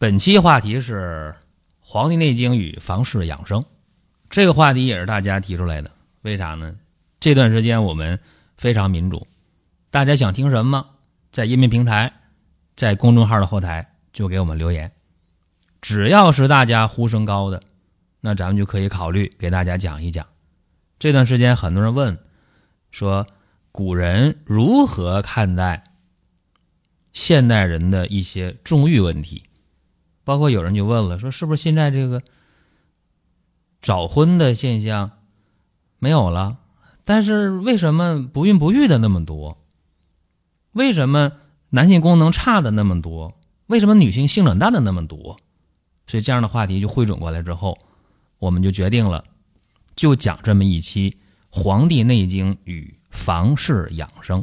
本期话题是《黄帝内经与房事养生》，这个话题也是大家提出来的。为啥呢？这段时间我们非常民主，大家想听什么，在音频平台、在公众号的后台就给我们留言。只要是大家呼声高的，那咱们就可以考虑给大家讲一讲。这段时间很多人问，说古人如何看待现代人的一些重欲问题？包括有人就问了，说是不是现在这个早婚的现象没有了？但是为什么不孕不育的那么多？为什么男性功能差的那么多？为什么女性性冷淡的那么多？所以这样的话题就汇总过来之后，我们就决定了，就讲这么一期《黄帝内经与房事养生》。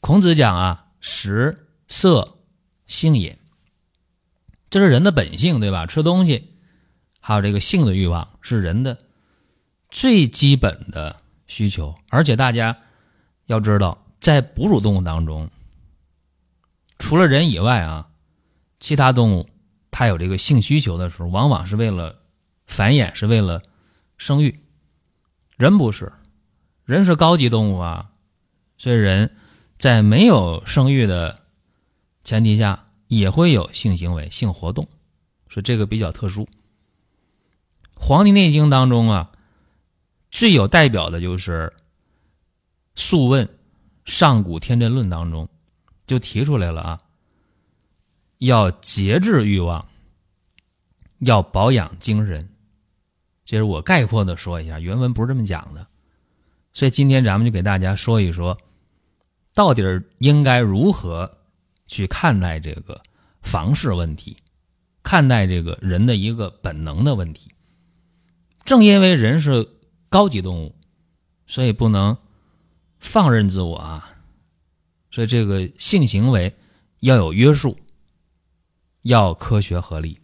孔子讲啊，食色性也。这是人的本性，对吧？吃东西，还有这个性的欲望，是人的最基本的需求。而且大家要知道，在哺乳动物当中，除了人以外啊，其他动物它有这个性需求的时候，往往是为了繁衍，是为了生育。人不是，人是高级动物啊，所以人在没有生育的前提下。也会有性行为、性活动，所以这个比较特殊。《黄帝内经》当中啊，最有代表的就是《素问·上古天真论》当中就提出来了啊，要节制欲望，要保养精神。这是我概括的说一下，原文不是这么讲的。所以今天咱们就给大家说一说，到底应该如何。去看待这个房事问题，看待这个人的一个本能的问题。正因为人是高级动物，所以不能放任自我啊。所以这个性行为要有约束，要科学合理。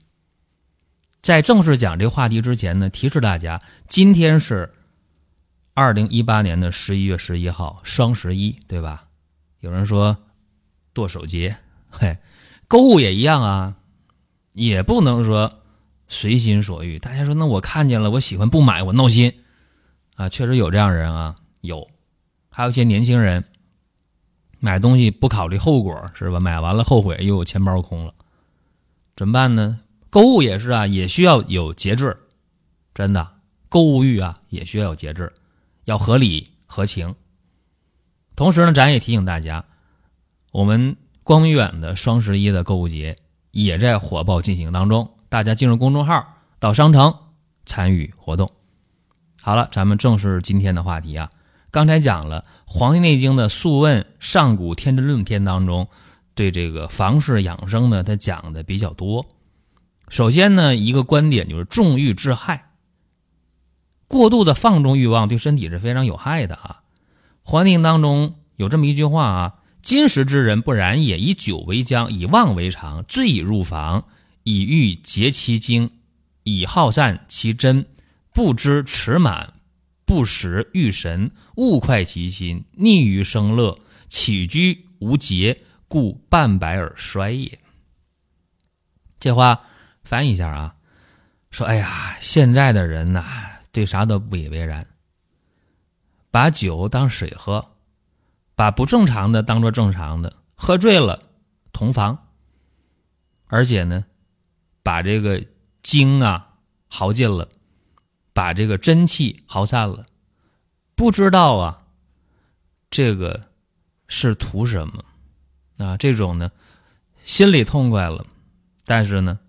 在正式讲这话题之前呢，提示大家，今天是二零一八年的十一月十一号，双十一，对吧？有人说。剁手节，嘿，购物也一样啊，也不能说随心所欲。大家说，那我看见了，我喜欢不买，我闹心啊。确实有这样人啊，有，还有一些年轻人买东西不考虑后果，是吧？买完了后悔，又有钱包空了，怎么办呢？购物也是啊，也需要有节制，真的，购物欲啊，也需要有节制，要合理合情。同时呢，咱也提醒大家。我们光远的双十一的购物节也在火爆进行当中，大家进入公众号到商城参与活动。好了，咱们正式今天的话题啊。刚才讲了《黄帝内经》的《素问·上古天真论》篇当中，对这个房事养生呢，它讲的比较多。首先呢，一个观点就是重欲致害，过度的放纵欲望对身体是非常有害的啊。《黄帝当中有这么一句话啊。今时之人不然也，以酒为浆，以妄为常，醉以入房，以欲竭其精，以耗散其真，不知持满，不识欲神，勿快其心，逆于生乐，起居无节，故半百而衰也。这话翻译一下啊，说：哎呀，现在的人呐，对啥都不以为然，把酒当水喝。把不正常的当做正常的，喝醉了同房，而且呢，把这个精啊耗尽了，把这个真气耗散了，不知道啊，这个是图什么啊？这种呢，心里痛快了，但是呢，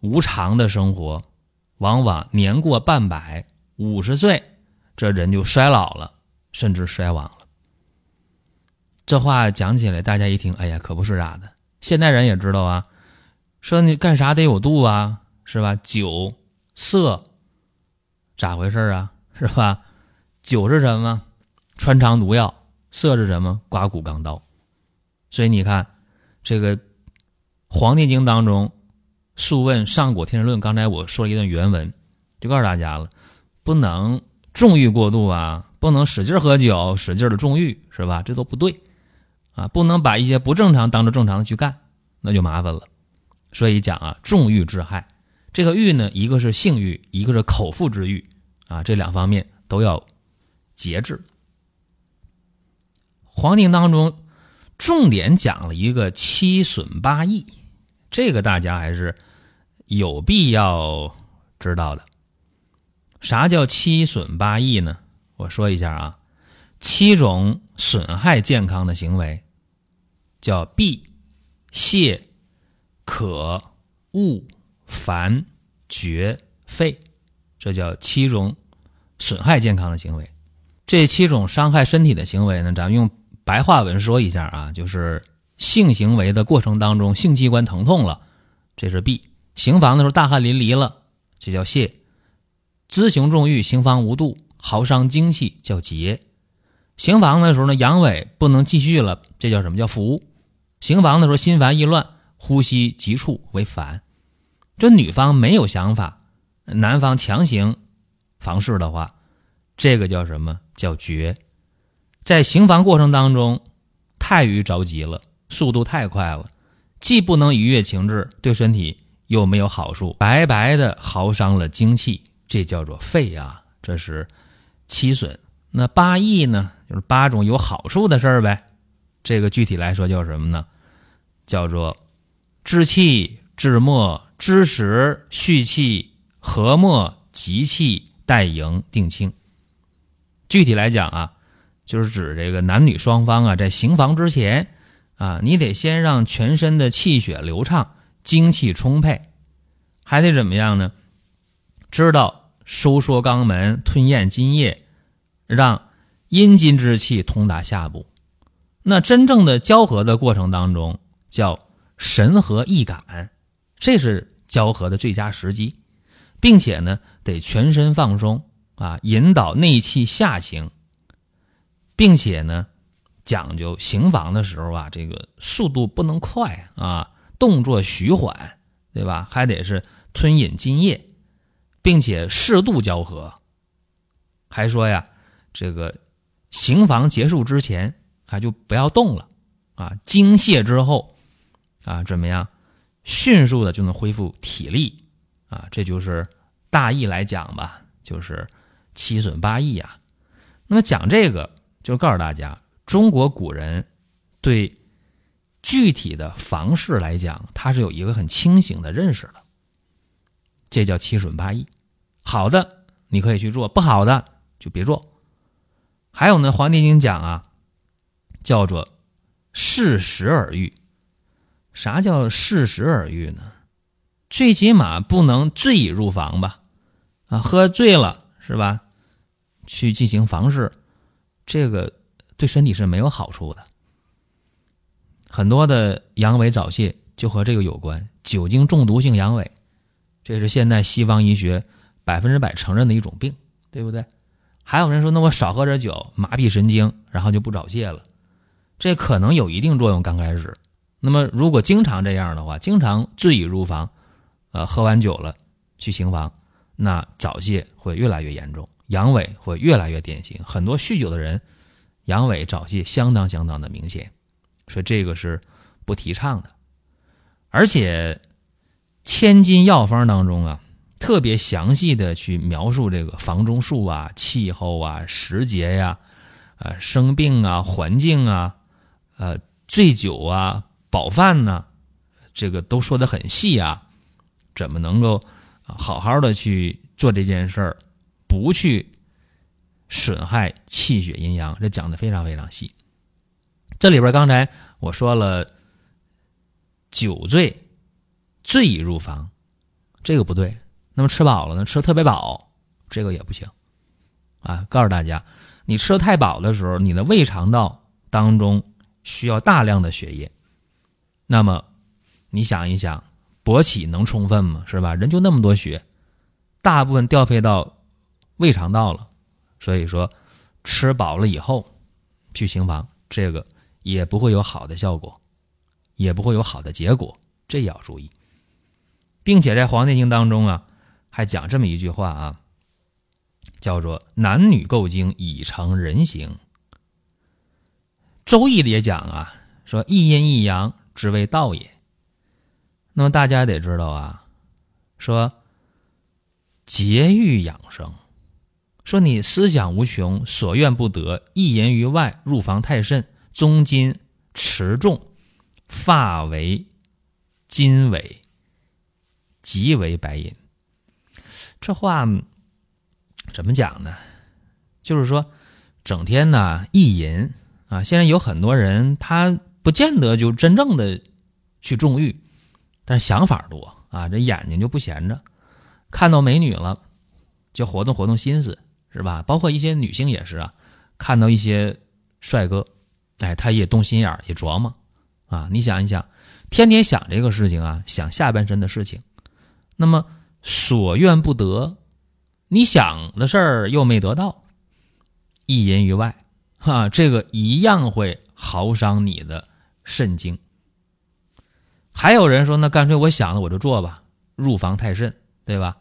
无常的生活，往往年过半百、五十岁，这人就衰老了，甚至衰亡。这话讲起来，大家一听，哎呀，可不是咋的。现代人也知道啊，说你干啥得有度啊，是吧？酒色咋回事啊？是吧？酒是什么？穿肠毒药。色是什么？刮骨钢刀。所以你看，这个《黄帝经》当中，《素问·上古天人论》，刚才我说了一段原文，就告诉大家了，不能纵欲过度啊，不能使劲喝酒，使劲的纵欲，是吧？这都不对啊，不能把一些不正常当做正常的去干，那就麻烦了。所以讲啊，重欲致害。这个欲呢，一个是性欲，一个是口腹之欲啊，这两方面都要节制。黄帝当中重点讲了一个七损八益，这个大家还是有必要知道的。啥叫七损八益呢？我说一下啊，七种损害健康的行为叫闭、泄、渴、恶、烦、绝、废，这叫七种损害健康的行为。这七种伤害身体的行为呢，咱们用。白话文说一下啊，就是性行为的过程当中，性器官疼痛了，这是闭；行房的时候大汗淋漓了，这叫泄；咨行重欲，行房无度，耗伤精气，叫竭；行房的时候呢，阳痿不能继续了，这叫什么叫伏；行房的时候心烦意乱，呼吸急促为烦。这女方没有想法，男方强行房事的话，这个叫什么叫绝。在行房过程当中，太于着急了，速度太快了，既不能愉悦情志，对身体又没有好处，白白的耗伤了精气，这叫做废啊，这是七损。那八益呢，就是八种有好处的事儿呗。这个具体来说叫什么呢？叫做治气、治末、知时、蓄气、和末、集气、待盈、定清。具体来讲啊。就是指这个男女双方啊，在行房之前啊，你得先让全身的气血流畅，精气充沛，还得怎么样呢？知道收缩肛门，吞咽津液，让阴津之气通达下部。那真正的交合的过程当中，叫神和意感，这是交合的最佳时机，并且呢，得全身放松啊，引导内气下行。并且呢，讲究行房的时候啊，这个速度不能快啊，动作徐缓，对吧？还得是吞饮津液，并且适度交合。还说呀，这个行房结束之前啊，就不要动了啊。精泄之后啊，怎么样？迅速的就能恢复体力啊。这就是大意来讲吧，就是七损八益啊。那么讲这个。就告诉大家，中国古人对具体的房事来讲，他是有一个很清醒的认识的。这叫七损八益，好的你可以去做，不好的就别做。还有呢，《黄帝经》讲啊，叫做适时而愈。啥叫适时而愈呢？最起码不能醉已入房吧？啊，喝醉了是吧？去进行房事。这个对身体是没有好处的，很多的阳痿早泄就和这个有关，酒精中毒性阳痿，这是现代西方医学百分之百承认的一种病，对不对？还有人说，那我少喝点酒，麻痹神经，然后就不早泄了，这可能有一定作用，刚开始。那么如果经常这样的话，经常醉已入房，呃，喝完酒了去行房，那早泄会越来越严重。阳痿会越来越典型，很多酗酒的人，阳痿早泄相当相当的明显，所以这个是不提倡的。而且，千金药方当中啊，特别详细的去描述这个房中术啊、气候啊、时节呀、呃生病啊、环境啊、呃醉酒啊、饱饭呢，这个都说的很细啊，怎么能够好好的去做这件事儿？不去损害气血阴阳，这讲的非常非常细。这里边刚才我说了，酒醉醉已入房，这个不对。那么吃饱了呢？吃的特别饱，这个也不行啊！告诉大家，你吃的太饱的时候，你的胃肠道当中需要大量的血液，那么你想一想，勃起能充分吗？是吧？人就那么多血，大部分调配到胃肠道了，所以说吃饱了以后去行房，这个也不会有好的效果，也不会有好的结果，这要注意。并且在《黄帝内经》当中啊，还讲这么一句话啊，叫做“男女构精已成人形”。《周易》里也讲啊，说“一阴一阳，之谓道也”。那么大家得知道啊，说节欲养生，说你思想无穷，所愿不得，一言于外，入房太甚，中金持重，发为金尾。即为白银，这话怎么讲呢？就是说，整天呢意淫啊。现在有很多人，他不见得就真正的去纵欲，但是想法多啊。这眼睛就不闲着，看到美女了就活动活动心思，是吧？包括一些女性也是啊，看到一些帅哥，哎，他也动心眼也琢磨啊。你想一想，天天想这个事情啊，想下半身的事情。那么所愿不得，你想的事儿又没得到，一淫于外，哈，这个一样会耗伤你的肾精。还有人说，那干脆我想了我就做吧，入房太甚，对吧？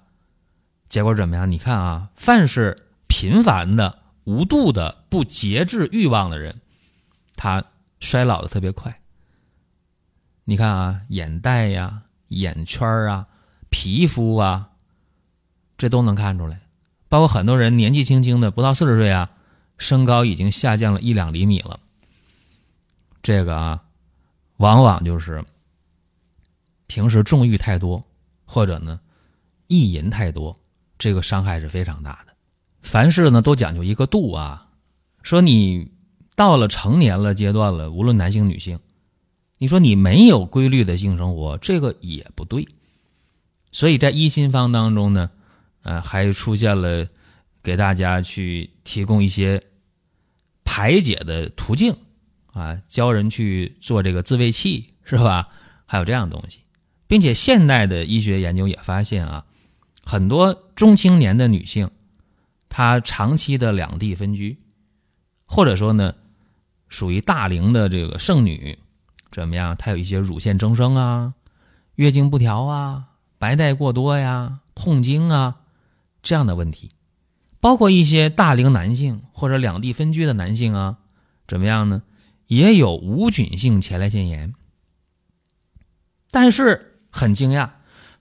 结果怎么样？你看啊，凡是频繁的、无度的、不节制欲望的人，他衰老的特别快。你看啊，眼袋呀，眼圈啊。皮肤啊，这都能看出来，包括很多人年纪轻轻的，不到四十岁啊，身高已经下降了一两厘米了。这个啊，往往就是平时纵欲太多，或者呢，意淫太多，这个伤害是非常大的。凡事呢都讲究一个度啊，说你到了成年了阶段了，无论男性女性，你说你没有规律的性生活，这个也不对。所以在一心方当中呢，呃，还出现了给大家去提供一些排解的途径啊，教人去做这个自慰器，是吧？还有这样东西，并且现代的医学研究也发现啊，很多中青年的女性，她长期的两地分居，或者说呢，属于大龄的这个剩女，怎么样？她有一些乳腺增生啊，月经不调啊。白带过多呀，痛经啊，这样的问题，包括一些大龄男性或者两地分居的男性啊，怎么样呢？也有无菌性前列腺炎。但是很惊讶，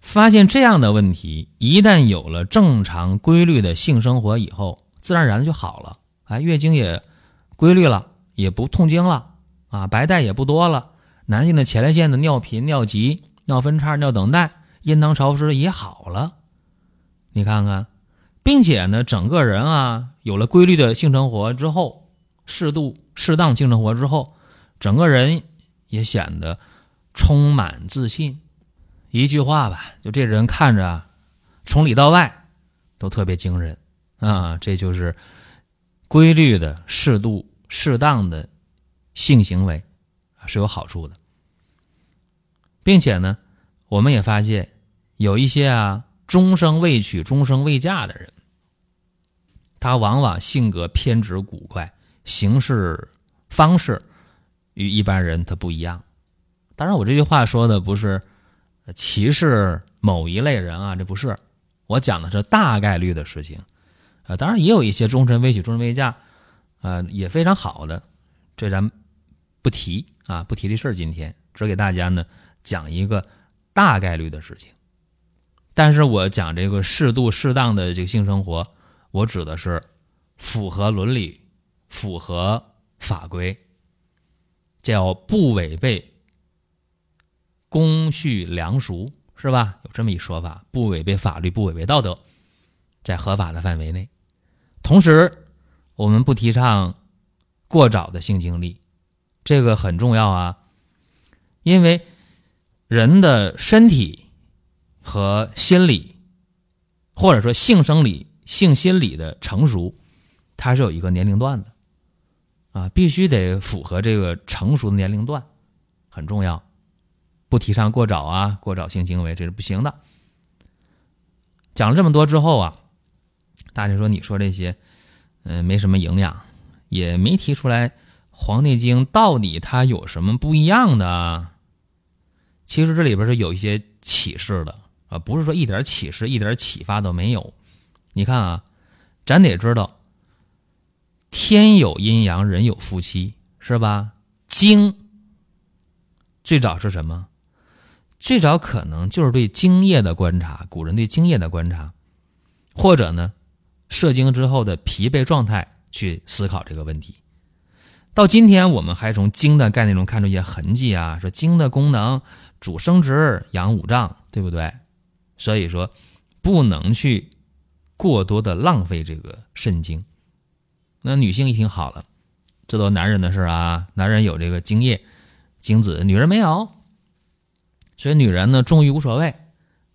发现这样的问题一旦有了正常规律的性生活以后，自然而然就好了。哎，月经也规律了，也不痛经了啊，白带也不多了，男性的前列腺的尿频、尿急、尿分叉、尿等待。阴囊潮湿也好了，你看看，并且呢，整个人啊有了规律的性生活之后，适度适当性生活之后，整个人也显得充满自信。一句话吧，就这人看着从里到外都特别惊人啊！这就是规律的、适度、适当的性行为是有好处的，并且呢，我们也发现。有一些啊，终生未娶、终生未嫁的人，他往往性格偏执古怪，行事方式与一般人他不一样。当然，我这句话说的不是歧视某一类人啊，这不是。我讲的是大概率的事情。呃，当然也有一些终身未娶、终身未嫁，呃，也非常好的，这咱不提啊，不提这事儿。今天只给大家呢讲一个大概率的事情。但是我讲这个适度适当的这个性生活，我指的是符合伦理、符合法规，叫不违背公序良俗，是吧？有这么一说法，不违背法律，不违背道德，在合法的范围内。同时，我们不提倡过早的性经历，这个很重要啊，因为人的身体。和心理，或者说性生理、性心理的成熟，它是有一个年龄段的，啊，必须得符合这个成熟的年龄段，很重要。不提倡过早啊，过早性行为这是不行的。讲了这么多之后啊，大家说你说这些，嗯，没什么营养，也没提出来《黄帝内经》到底它有什么不一样的。其实这里边是有一些启示的啊，不是说一点启示、一点启发都没有。你看啊，咱得知道，天有阴阳，人有夫妻，是吧？精最早是什么？最早可能就是对精液的观察，古人对精液的观察，或者呢，射精之后的疲惫状态去思考这个问题。到今天，我们还从精的概念中看出一些痕迹啊，说精的功能主生殖、养五脏，对不对？所以说，不能去过多的浪费这个肾精。那女性一听好了，这都男人的事啊，男人有这个精液、精子，女人没有。所以女人呢，重欲无所谓，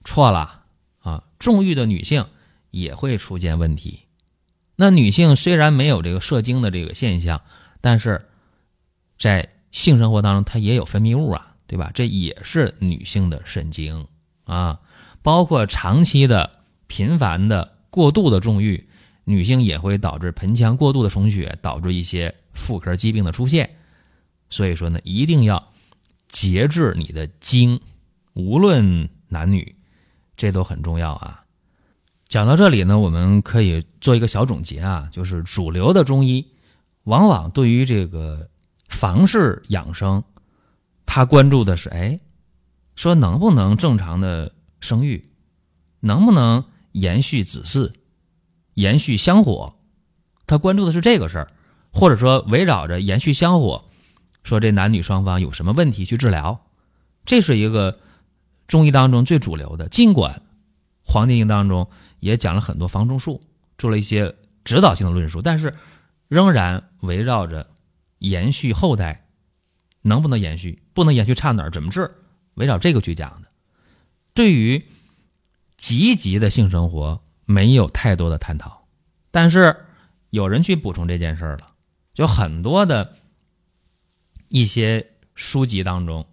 错了啊！重欲的女性也会出现问题。那女性虽然没有这个射精的这个现象，但是在性生活当中，她也有分泌物啊，对吧？这也是女性的肾精啊。包括长期的、频繁的、过度的重欲，女性也会导致盆腔过度的充血，导致一些妇科疾病的出现。所以说呢，一定要。节制你的精，无论男女，这都很重要啊。讲到这里呢，我们可以做一个小总结啊，就是主流的中医往往对于这个房事养生，他关注的是哎，说能不能正常的生育，能不能延续子嗣，延续香火，他关注的是这个事儿，或者说围绕着延续香火。说这男女双方有什么问题去治疗，这是一个中医当中最主流的。尽管《黄帝内经》当中也讲了很多方中术，做了一些指导性的论述，但是仍然围绕着延续后代能不能延续，不能延续差哪儿，怎么治，围绕这个去讲的。对于积极的性生活没有太多的探讨，但是有人去补充这件事儿了，就很多的。一些书籍当中，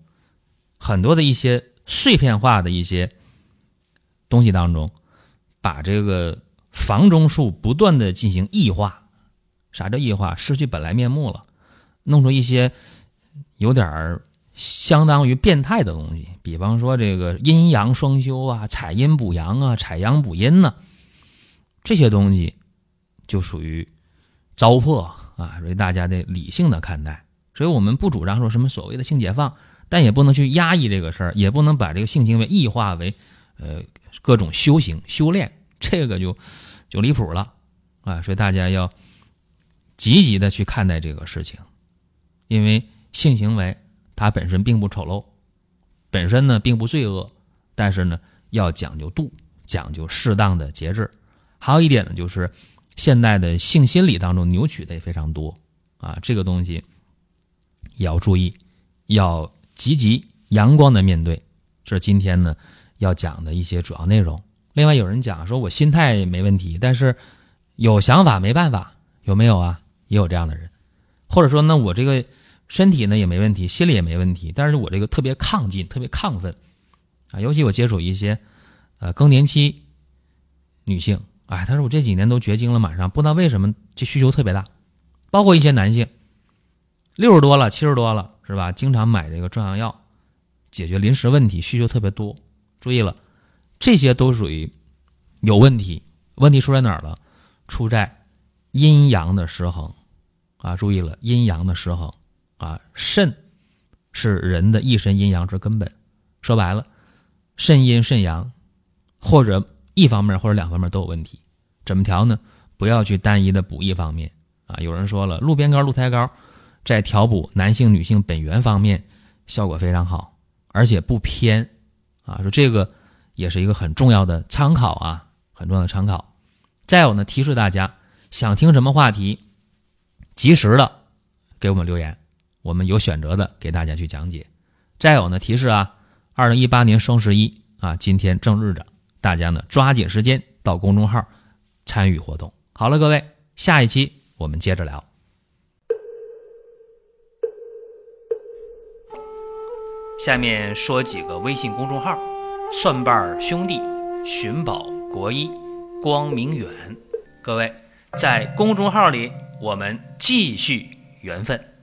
很多的一些碎片化的一些东西当中，把这个房中术不断的进行异化。啥叫异化？失去本来面目了，弄出一些有点儿相当于变态的东西。比方说这个阴阳双修啊，采阴补阳啊，采阳补阴呢，这些东西就属于糟粕啊，所以大家得理性的看待。所以我们不主张说什么所谓的性解放，但也不能去压抑这个事儿，也不能把这个性行为异化为，呃，各种修行修炼，这个就就离谱了啊！所以大家要积极的去看待这个事情，因为性行为它本身并不丑陋，本身呢并不罪恶，但是呢要讲究度，讲究适当的节制。还有一点呢，就是现代的性心理当中扭曲的也非常多啊，这个东西。也要注意，要积极阳光的面对，这是今天呢要讲的一些主要内容。另外有人讲说，我心态没问题，但是有想法没办法，有没有啊？也有这样的人，或者说呢，我这个身体呢也没问题，心里也没问题，但是我这个特别亢进，特别亢奋啊。尤其我接触一些呃更年期女性，哎，她说我这几年都绝经了，马上不知道为什么这需求特别大，包括一些男性。六十多了，七十多了，是吧？经常买这个壮阳药，解决临时问题，需求特别多。注意了，这些都属于有问题。问题出在哪儿了？出在阴阳的失衡啊！注意了，阴阳的失衡啊，肾是人的一身阴阳之根本。说白了，肾阴肾阳，或者一方面或者两方面都有问题。怎么调呢？不要去单一的补一方面啊！有人说了，鹿鞭膏、鹿胎膏。在调补男性、女性本源方面，效果非常好，而且不偏，啊，说这个也是一个很重要的参考啊，很重要的参考。再有呢，提示大家想听什么话题，及时的给我们留言，我们有选择的给大家去讲解。再有呢，提示啊，二零一八年双十一啊，今天正日子，大家呢抓紧时间到公众号参与活动。好了，各位，下一期我们接着聊。下面说几个微信公众号：蒜瓣兄弟、寻宝国医、光明远。各位在公众号里，我们继续缘分。